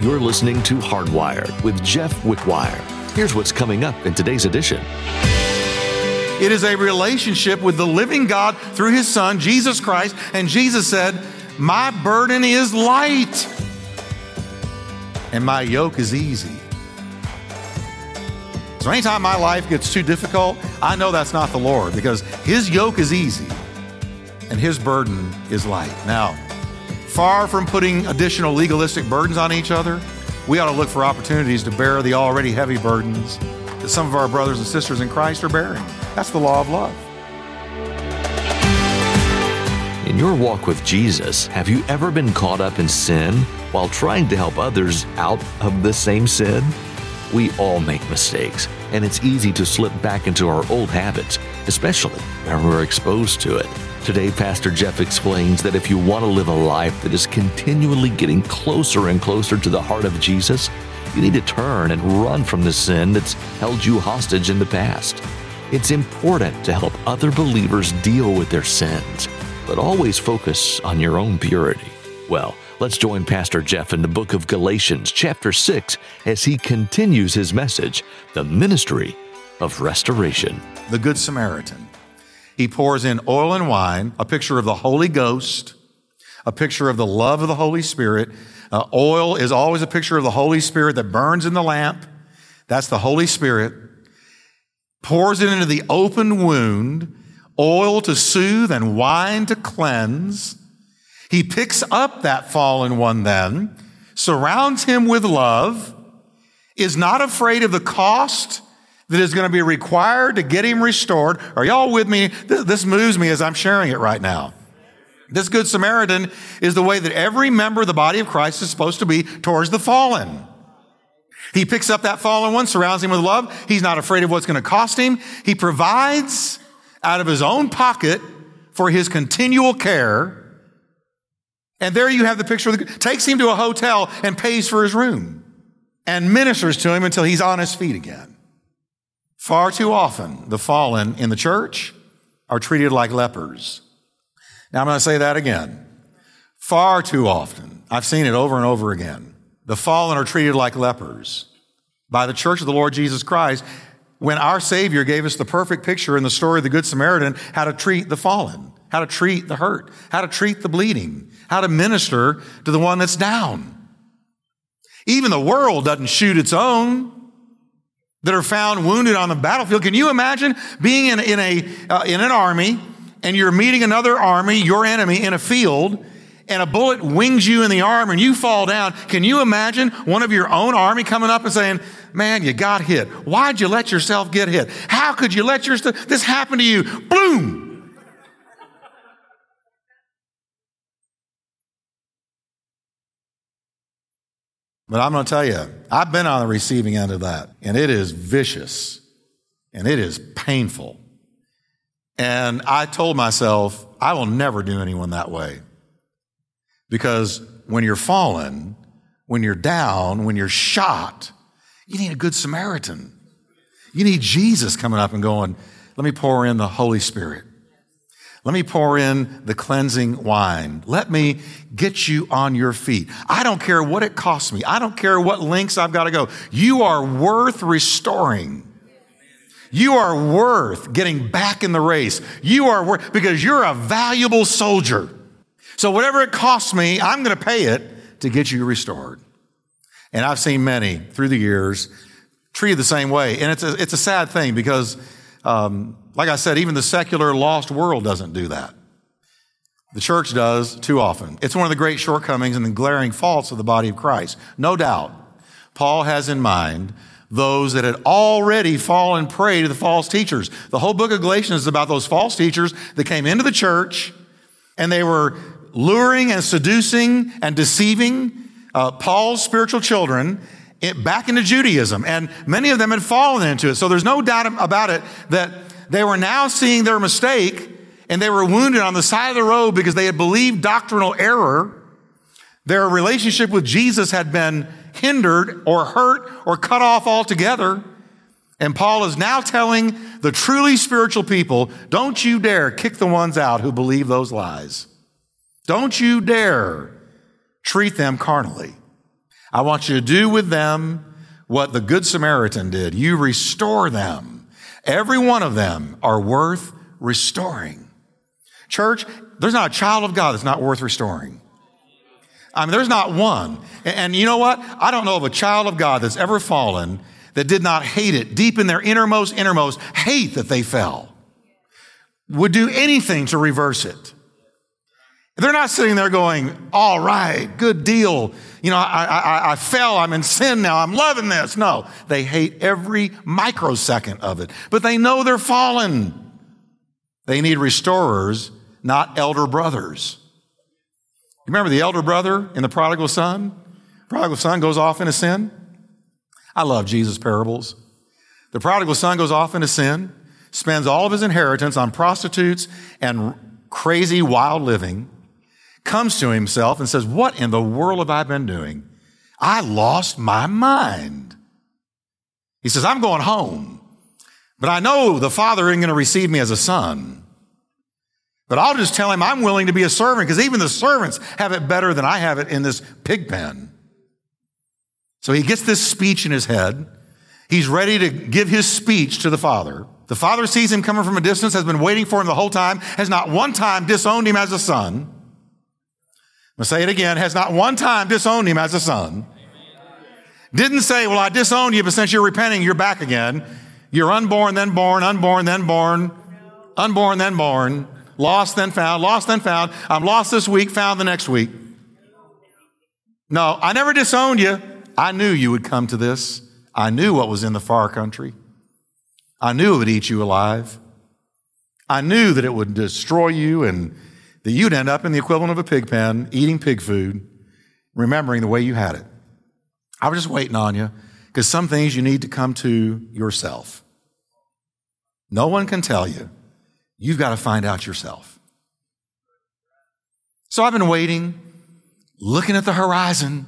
You're listening to Hardwired with Jeff Wickwire. Here's what's coming up in today's edition. It is a relationship with the living God through his son, Jesus Christ. And Jesus said, My burden is light and my yoke is easy. So anytime my life gets too difficult, I know that's not the Lord because his yoke is easy and his burden is light. Now, far from putting additional legalistic burdens on each other, we ought to look for opportunities to bear the already heavy burdens that some of our brothers and sisters in Christ are bearing. That's the law of love. In your walk with Jesus, have you ever been caught up in sin while trying to help others out of the same sin? We all make mistakes, and it's easy to slip back into our old habits, especially when we're exposed to it. Today, Pastor Jeff explains that if you want to live a life that is continually getting closer and closer to the heart of Jesus, you need to turn and run from the sin that's held you hostage in the past. It's important to help other believers deal with their sins, but always focus on your own purity. Well, let's join Pastor Jeff in the book of Galatians, chapter 6, as he continues his message The Ministry of Restoration. The Good Samaritan. He pours in oil and wine, a picture of the Holy Ghost, a picture of the love of the Holy Spirit. Uh, oil is always a picture of the Holy Spirit that burns in the lamp. That's the Holy Spirit pours it into the open wound, oil to soothe and wine to cleanse. He picks up that fallen one then, surrounds him with love, is not afraid of the cost that is going to be required to get him restored. Are y'all with me? This moves me as I'm sharing it right now. This Good Samaritan is the way that every member of the body of Christ is supposed to be towards the fallen. He picks up that fallen one, surrounds him with love. He's not afraid of what's going to cost him. He provides out of his own pocket for his continual care. And there you have the picture of the, takes him to a hotel and pays for his room and ministers to him until he's on his feet again. Far too often, the fallen in the church are treated like lepers. Now I'm going to say that again. Far too often. I've seen it over and over again. The fallen are treated like lepers by the church of the Lord Jesus Christ when our Savior gave us the perfect picture in the story of the Good Samaritan how to treat the fallen, how to treat the hurt, how to treat the bleeding, how to minister to the one that's down. Even the world doesn't shoot its own that are found wounded on the battlefield. Can you imagine being in, in, a, uh, in an army and you're meeting another army, your enemy, in a field, and a bullet wings you in the arm and you fall down, can you imagine one of your own army coming up and saying, Man, you got hit. Why'd you let yourself get hit? How could you let yourself, this happen to you? Boom! But I'm going to tell you, I've been on the receiving end of that, and it is vicious and it is painful. And I told myself, I will never do anyone that way. Because when you're fallen, when you're down, when you're shot, you need a good Samaritan. You need Jesus coming up and going, let me pour in the Holy Spirit. Let me pour in the cleansing wine. Let me get you on your feet. I don't care what it costs me. I don't care what lengths I've got to go. You are worth restoring. You are worth getting back in the race. You are worth, because you're a valuable soldier. So whatever it costs me, I'm going to pay it to get you restored. And I've seen many through the years treated the same way. And it's a, it's a sad thing because, um, like I said, even the secular lost world doesn't do that. The church does too often. It's one of the great shortcomings and the glaring faults of the body of Christ. No doubt, Paul has in mind those that had already fallen prey to the false teachers. The whole book of Galatians is about those false teachers that came into the church and they were luring and seducing and deceiving uh, Paul's spiritual children back into Judaism. And many of them had fallen into it. So there's no doubt about it that they were now seeing their mistake and they were wounded on the side of the road because they had believed doctrinal error. Their relationship with Jesus had been hindered or hurt or cut off altogether. And Paul is now telling the truly spiritual people, don't you dare kick the ones out who believe those lies. Don't you dare treat them carnally. I want you to do with them what the Good Samaritan did. You restore them. Every one of them are worth restoring. Church, there's not a child of God that's not worth restoring. I mean, there's not one. And you know what? I don't know of a child of God that's ever fallen that did not hate it deep in their innermost, innermost, hate that they fell, would do anything to reverse it. They're not sitting there going, all right, good deal. You know, I, I, I fell. I'm in sin now. I'm loving this. No, they hate every microsecond of it, but they know they're fallen. They need restorers, not elder brothers. Remember the elder brother in the prodigal son? Prodigal son goes off into sin. I love Jesus' parables. The prodigal son goes off into sin, spends all of his inheritance on prostitutes and crazy, wild living comes to himself and says, What in the world have I been doing? I lost my mind. He says, I'm going home, but I know the father isn't going to receive me as a son. But I'll just tell him I'm willing to be a servant because even the servants have it better than I have it in this pig pen. So he gets this speech in his head. He's ready to give his speech to the father. The father sees him coming from a distance, has been waiting for him the whole time, has not one time disowned him as a son. I'll say it again, has not one time disowned him as a son. Didn't say, well, I disowned you, but since you're repenting, you're back again. You're unborn, then born, unborn, then born, unborn, then born, lost, then found, lost, then found. I'm lost this week, found the next week. No, I never disowned you. I knew you would come to this. I knew what was in the far country. I knew it would eat you alive. I knew that it would destroy you and that you'd end up in the equivalent of a pig pen, eating pig food, remembering the way you had it. I was just waiting on you because some things you need to come to yourself. No one can tell you. You've got to find out yourself. So I've been waiting, looking at the horizon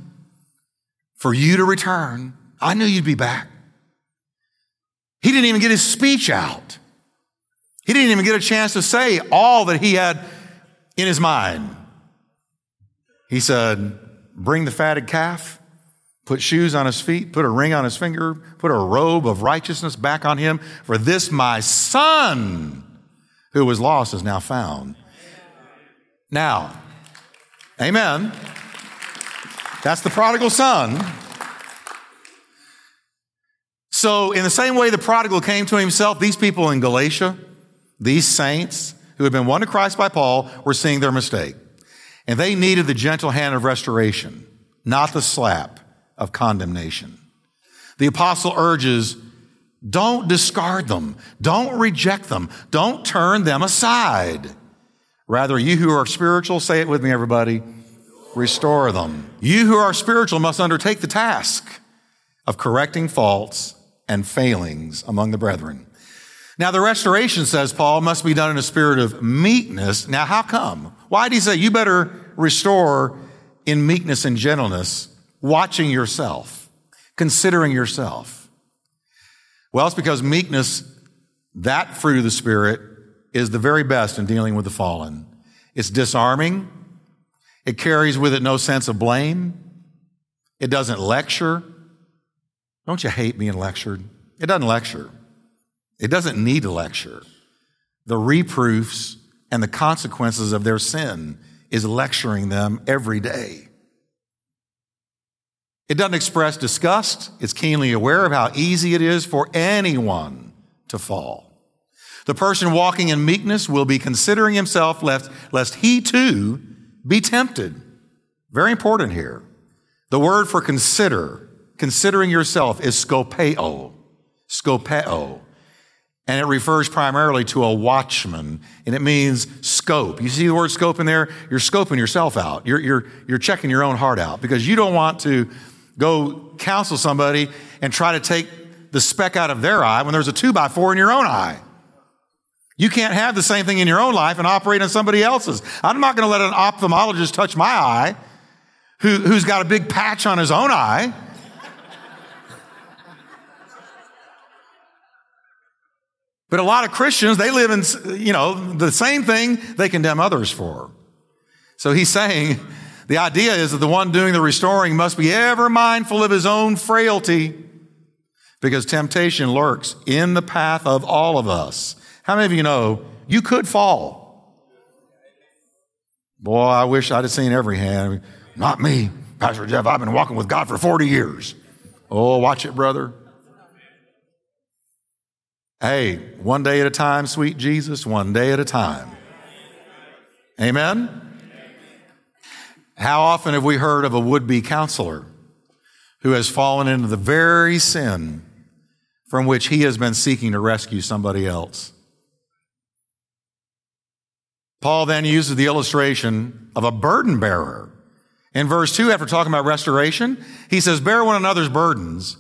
for you to return. I knew you'd be back. He didn't even get his speech out. He didn't even get a chance to say all that he had in his mind. He said, Bring the fatted calf, put shoes on his feet, put a ring on his finger, put a robe of righteousness back on him, for this my son who was lost is now found. Now, amen. That's the prodigal son. So, in the same way the prodigal came to himself, these people in Galatia, these saints, who had been won to Christ by Paul were seeing their mistake. And they needed the gentle hand of restoration, not the slap of condemnation. The apostle urges, don't discard them. Don't reject them. Don't turn them aside. Rather, you who are spiritual, say it with me, everybody, restore them. You who are spiritual must undertake the task of correcting faults and failings among the brethren. Now, the restoration, says Paul, must be done in a spirit of meekness. Now, how come? Why did he say you better restore in meekness and gentleness, watching yourself, considering yourself? Well, it's because meekness, that fruit of the Spirit, is the very best in dealing with the fallen. It's disarming. It carries with it no sense of blame. It doesn't lecture. Don't you hate being lectured? It doesn't lecture. It doesn't need a lecture. The reproofs and the consequences of their sin is lecturing them every day. It doesn't express disgust. It's keenly aware of how easy it is for anyone to fall. The person walking in meekness will be considering himself lest, lest he too be tempted. Very important here. The word for consider, considering yourself, is scopeo. Scopeo and it refers primarily to a watchman, and it means scope. You see the word scope in there? You're scoping yourself out. You're, you're, you're checking your own heart out because you don't want to go counsel somebody and try to take the speck out of their eye when there's a two by four in your own eye. You can't have the same thing in your own life and operate on somebody else's. I'm not going to let an ophthalmologist touch my eye who, who's got a big patch on his own eye. But a lot of Christians, they live in, you know, the same thing they condemn others for. So he's saying The idea is that the one doing the restoring must be ever mindful of his own frailty because temptation lurks in the path of all of us. How many of you know you could fall? Boy, I wish I'd have seen every hand. Not me, Pastor Jeff. I've been walking with God for 40 years. Oh, watch it, brother. Hey, one day at a time, sweet Jesus, one day at a time. Amen? How often have we heard of a would be counselor who has fallen into the very sin from which he has been seeking to rescue somebody else? Paul then uses the illustration of a burden bearer. In verse 2, after talking about restoration, he says, Bear one another's burdens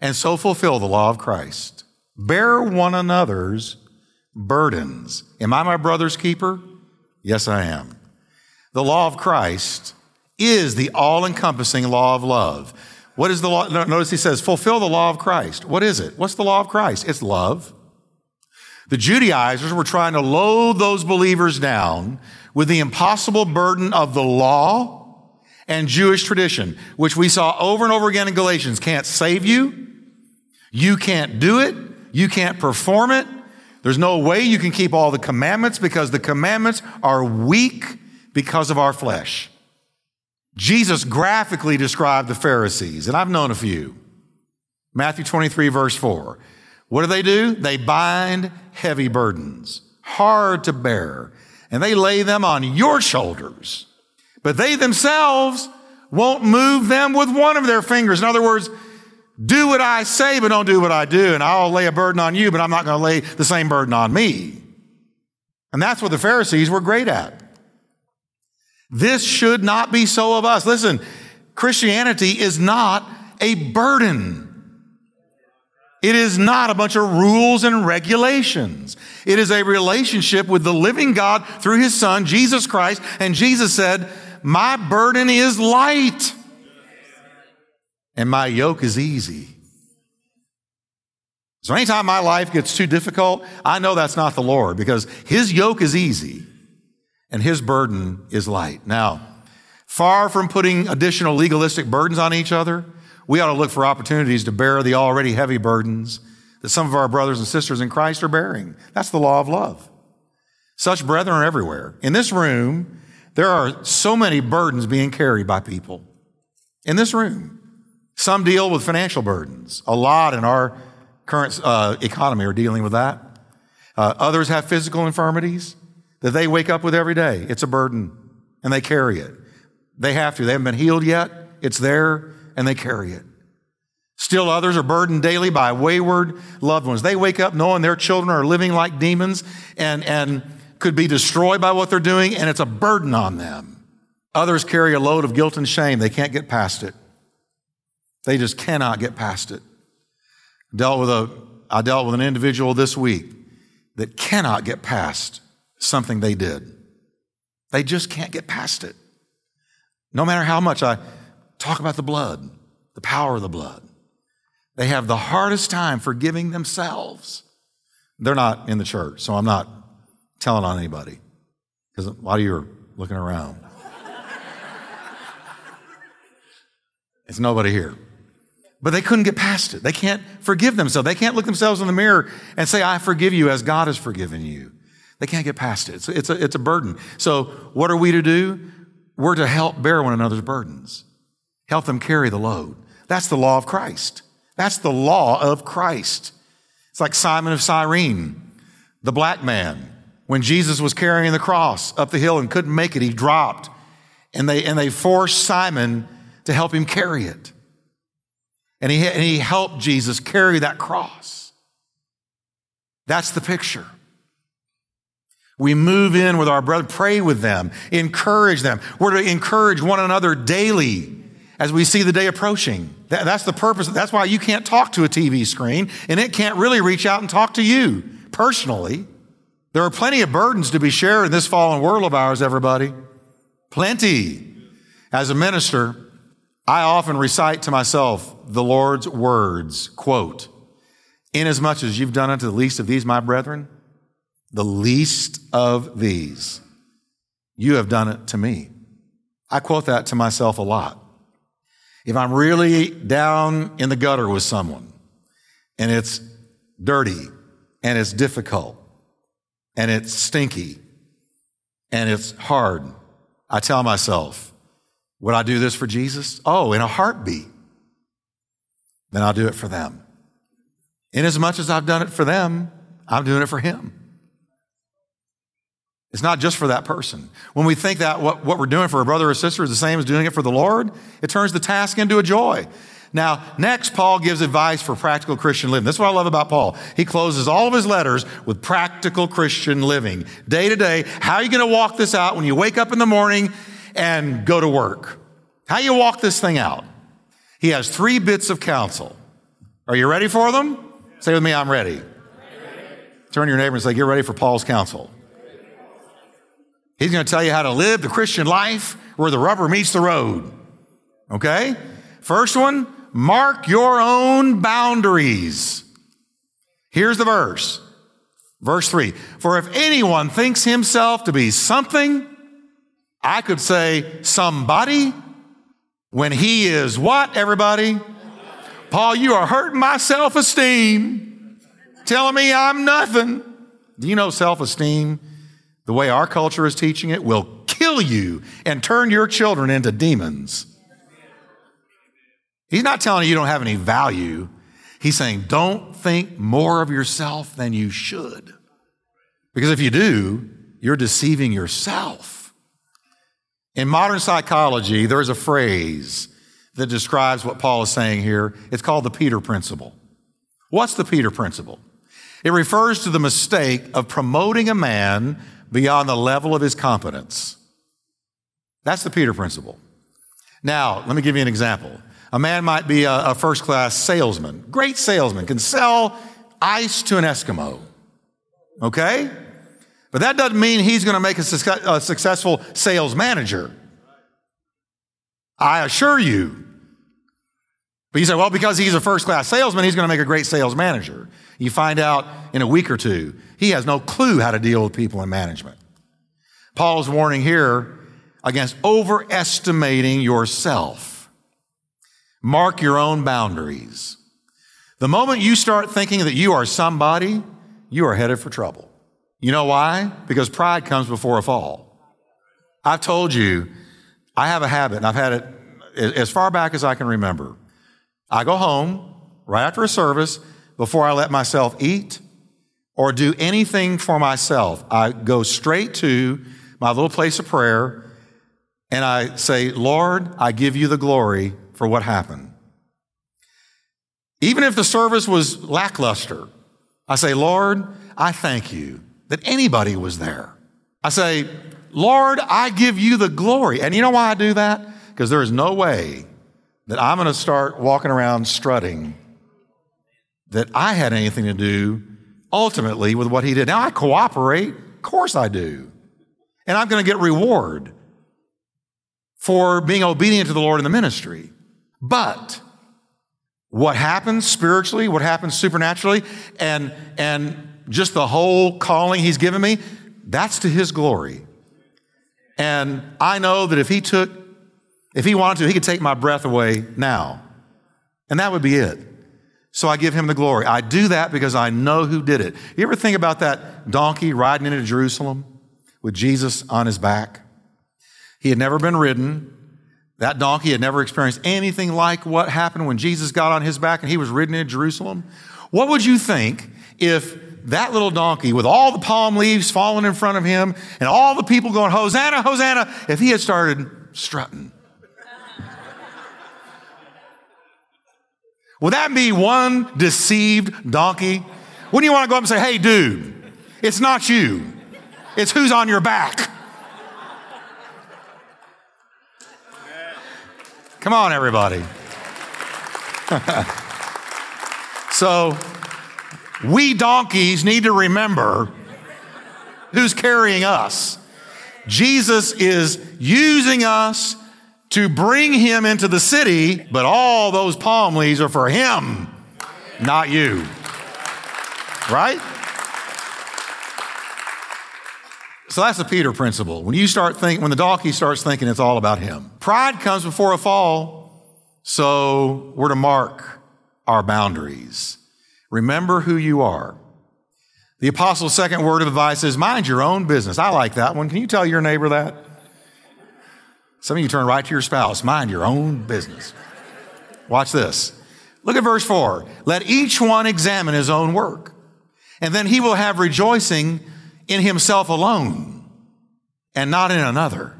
and so fulfill the law of Christ. Bear one another's burdens. Am I my brother's keeper? Yes, I am. The law of Christ is the all encompassing law of love. What is the law? Notice he says, fulfill the law of Christ. What is it? What's the law of Christ? It's love. The Judaizers were trying to load those believers down with the impossible burden of the law and Jewish tradition, which we saw over and over again in Galatians. Can't save you. You can't do it. You can't perform it. There's no way you can keep all the commandments because the commandments are weak because of our flesh. Jesus graphically described the Pharisees, and I've known a few. Matthew 23, verse 4. What do they do? They bind heavy burdens, hard to bear, and they lay them on your shoulders. But they themselves won't move them with one of their fingers. In other words, do what I say, but don't do what I do. And I'll lay a burden on you, but I'm not going to lay the same burden on me. And that's what the Pharisees were great at. This should not be so of us. Listen, Christianity is not a burden. It is not a bunch of rules and regulations. It is a relationship with the living God through his son, Jesus Christ. And Jesus said, my burden is light and my yoke is easy. So anytime my life gets too difficult, I know that's not the Lord because his yoke is easy and his burden is light. Now, far from putting additional legalistic burdens on each other, we ought to look for opportunities to bear the already heavy burdens that some of our brothers and sisters in Christ are bearing. That's the law of love. Such brethren are everywhere. In this room, there are so many burdens being carried by people. In this room. Some deal with financial burdens. A lot in our current uh, economy are dealing with that. Uh, others have physical infirmities that they wake up with every day. It's a burden, and they carry it. They have to. They haven't been healed yet. It's there, and they carry it. Still others are burdened daily by wayward loved ones. They wake up knowing their children are living like demons and, and could be destroyed by what they're doing, and it's a burden on them. Others carry a load of guilt and shame. They can't get past it. They just cannot get past it. Dealt with a, I dealt with an individual this week that cannot get past something they did. They just can't get past it. No matter how much I talk about the blood, the power of the blood, they have the hardest time forgiving themselves. They're not in the church, so I'm not telling on anybody because a lot of you are looking around. it's nobody here. But they couldn't get past it. They can't forgive themselves. They can't look themselves in the mirror and say, I forgive you as God has forgiven you. They can't get past it. It's, it's, a, it's a burden. So what are we to do? We're to help bear one another's burdens. Help them carry the load. That's the law of Christ. That's the law of Christ. It's like Simon of Cyrene, the black man. When Jesus was carrying the cross up the hill and couldn't make it, he dropped. And they, and they forced Simon to help him carry it. And he, and he helped Jesus carry that cross. That's the picture. We move in with our brother, pray with them, encourage them. We're to encourage one another daily as we see the day approaching. That, that's the purpose. That's why you can't talk to a TV screen and it can't really reach out and talk to you personally. There are plenty of burdens to be shared in this fallen world of ours, everybody. Plenty. As a minister, I often recite to myself the Lord's words, quote, inasmuch as you've done unto the least of these, my brethren, the least of these, you have done it to me. I quote that to myself a lot. If I'm really down in the gutter with someone and it's dirty and it's difficult and it's stinky and it's hard, I tell myself, would I do this for Jesus? Oh, in a heartbeat. Then I'll do it for them. In as much as I've done it for them, I'm doing it for Him. It's not just for that person. When we think that what, what we're doing for a brother or sister is the same as doing it for the Lord, it turns the task into a joy. Now, next, Paul gives advice for practical Christian living. This is what I love about Paul. He closes all of his letters with practical Christian living. Day to day, how are you going to walk this out when you wake up in the morning and go to work? How you walk this thing out? He has three bits of counsel. Are you ready for them? Say with me, I'm ready. Turn to your neighbor and say, Get ready for Paul's counsel. He's going to tell you how to live the Christian life where the rubber meets the road. Okay? First one, mark your own boundaries. Here's the verse. Verse three. For if anyone thinks himself to be something, I could say somebody, when he is what, everybody? Paul, you are hurting my self esteem, telling me I'm nothing. Do you know self esteem, the way our culture is teaching it, will kill you and turn your children into demons? He's not telling you you don't have any value. He's saying, don't think more of yourself than you should. Because if you do, you're deceiving yourself. In modern psychology, there's a phrase that describes what Paul is saying here. It's called the Peter Principle. What's the Peter Principle? It refers to the mistake of promoting a man beyond the level of his competence. That's the Peter Principle. Now, let me give you an example. A man might be a, a first class salesman, great salesman, can sell ice to an Eskimo. Okay? But that doesn't mean he's going to make a, su- a successful sales manager. I assure you. But you say, well, because he's a first class salesman, he's going to make a great sales manager. You find out in a week or two, he has no clue how to deal with people in management. Paul's warning here against overestimating yourself. Mark your own boundaries. The moment you start thinking that you are somebody, you are headed for trouble. You know why? Because pride comes before a fall. I've told you, I have a habit, and I've had it as far back as I can remember. I go home right after a service before I let myself eat or do anything for myself. I go straight to my little place of prayer and I say, Lord, I give you the glory for what happened. Even if the service was lackluster, I say, Lord, I thank you that anybody was there. I say, Lord, I give you the glory. And you know why I do that? Because there is no way that I'm going to start walking around strutting that I had anything to do ultimately with what he did. Now I cooperate. Of course I do. And I'm going to get reward for being obedient to the Lord in the ministry. But what happens spiritually, what happens supernaturally, and, and just the whole calling he's given me, that's to his glory. And I know that if he took, if he wanted to, he could take my breath away now. And that would be it. So I give him the glory. I do that because I know who did it. You ever think about that donkey riding into Jerusalem with Jesus on his back? He had never been ridden. That donkey had never experienced anything like what happened when Jesus got on his back and he was ridden into Jerusalem. What would you think if that little donkey with all the palm leaves falling in front of him and all the people going, Hosanna, Hosanna, if he had started strutting? Would that be one deceived donkey? Wouldn't you want to go up and say, hey, dude, it's not you, it's who's on your back? Come on, everybody. so, we donkeys need to remember who's carrying us. Jesus is using us to bring him into the city, but all those palm leaves are for him, not you. Right? So that's the Peter principle. When you start thinking, when the donkey starts thinking it's all about him, pride comes before a fall. So we're to mark our boundaries. Remember who you are. The apostle's second word of advice is mind your own business. I like that one. Can you tell your neighbor that? Some of you turn right to your spouse. Mind your own business. Watch this. Look at verse four. Let each one examine his own work, and then he will have rejoicing in himself alone and not in another.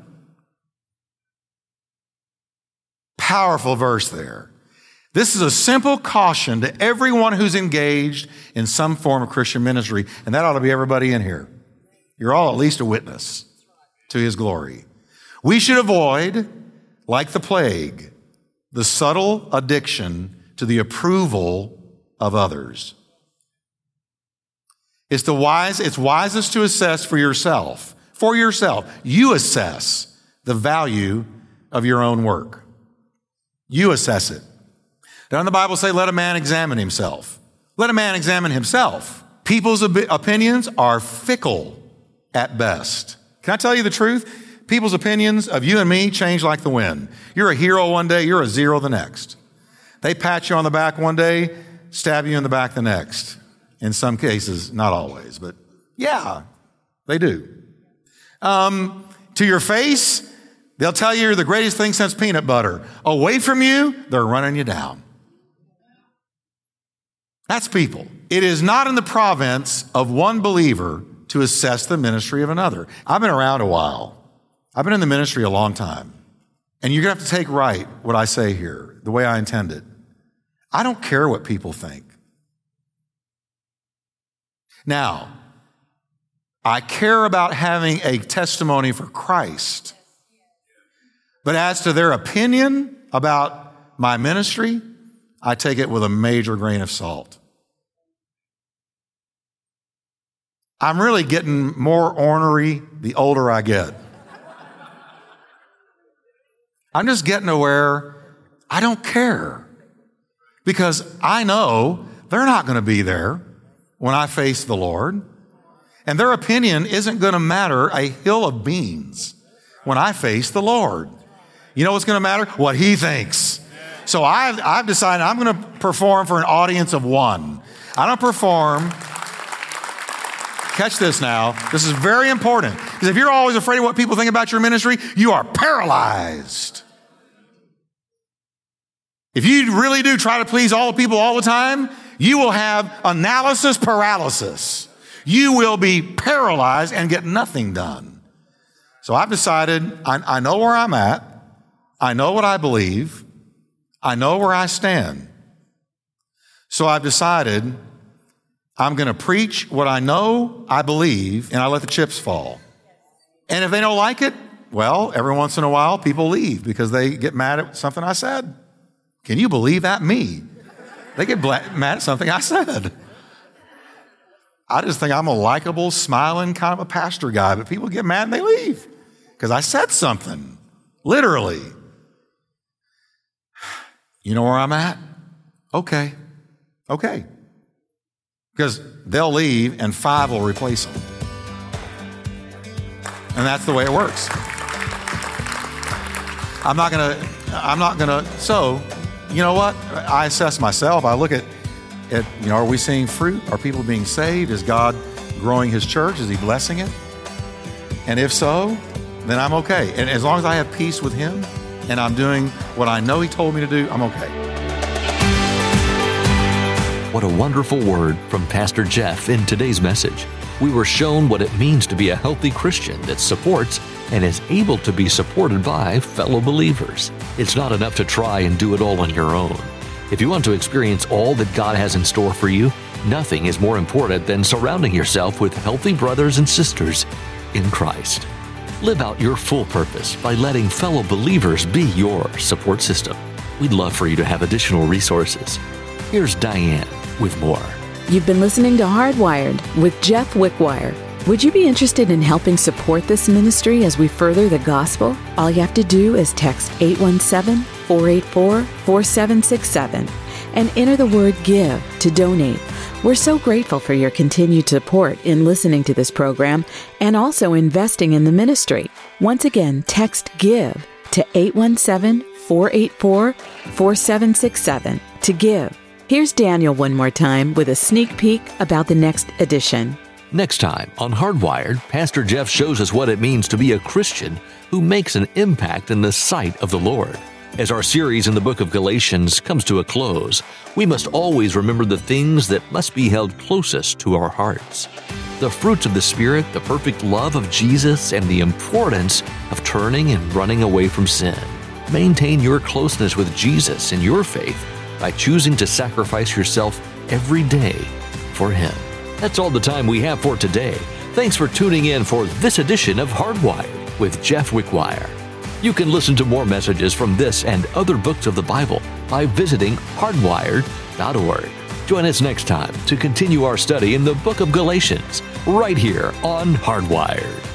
Powerful verse there. This is a simple caution to everyone who's engaged in some form of Christian ministry, and that ought to be everybody in here. You're all at least a witness to his glory. We should avoid, like the plague, the subtle addiction to the approval of others. It's the wise, it's wisest to assess for yourself. For yourself. You assess the value of your own work. You assess it. Doesn't the Bible say, let a man examine himself? Let a man examine himself. People's ob- opinions are fickle at best. Can I tell you the truth? People's opinions of you and me change like the wind. You're a hero one day, you're a zero the next. They pat you on the back one day, stab you in the back the next. In some cases, not always, but yeah, they do. Um, to your face, they'll tell you you're the greatest thing since peanut butter. Away from you, they're running you down. That's people. It is not in the province of one believer to assess the ministry of another. I've been around a while. I've been in the ministry a long time. And you're going to have to take right what I say here, the way I intend it. I don't care what people think. Now, I care about having a testimony for Christ. But as to their opinion about my ministry, I take it with a major grain of salt. I'm really getting more ornery the older I get. I'm just getting aware I don't care because I know they're not going to be there when I face the Lord. And their opinion isn't going to matter a hill of beans when I face the Lord. You know what's going to matter? What He thinks. So I've, I've decided I'm going to perform for an audience of one. I don't perform. Catch this now. This is very important. Because if you're always afraid of what people think about your ministry, you are paralyzed. If you really do try to please all the people all the time, you will have analysis paralysis. You will be paralyzed and get nothing done. So I've decided I, I know where I'm at. I know what I believe. I know where I stand. So I've decided I'm going to preach what I know I believe and I let the chips fall. And if they don't like it, well, every once in a while people leave because they get mad at something I said. Can you believe that? Me. They get mad at something I said. I just think I'm a likable, smiling kind of a pastor guy, but people get mad and they leave because I said something, literally. You know where I'm at? Okay. Okay. Because they'll leave and five will replace them. And that's the way it works. I'm not going to, I'm not going to, so you know what? I assess myself. I look at, at, you know, are we seeing fruit? Are people being saved? Is God growing his church? Is he blessing it? And if so, then I'm okay. And as long as I have peace with him and I'm doing what I know he told me to do, I'm okay. What a wonderful word from Pastor Jeff in today's message. We were shown what it means to be a healthy Christian that supports and is able to be supported by fellow believers. It's not enough to try and do it all on your own. If you want to experience all that God has in store for you, nothing is more important than surrounding yourself with healthy brothers and sisters in Christ. Live out your full purpose by letting fellow believers be your support system. We'd love for you to have additional resources. Here's Diane with more. You've been listening to Hardwired with Jeff Wickwire. Would you be interested in helping support this ministry as we further the gospel? All you have to do is text 817 484 4767 and enter the word GIVE to donate We're so grateful for your continued support in listening to this program and also investing in the ministry. Once again, text GIVE to 817 484 4767 to give. Here's Daniel one more time with a sneak peek about the next edition. Next time on Hardwired, Pastor Jeff shows us what it means to be a Christian who makes an impact in the sight of the Lord. As our series in the book of Galatians comes to a close, we must always remember the things that must be held closest to our hearts. The fruits of the Spirit, the perfect love of Jesus, and the importance of turning and running away from sin. Maintain your closeness with Jesus in your faith by choosing to sacrifice yourself every day for Him. That's all the time we have for today. Thanks for tuning in for this edition of Hardwired with Jeff Wickwire. You can listen to more messages from this and other books of the Bible by visiting hardwired.org. Join us next time to continue our study in the book of Galatians, right here on Hardwired.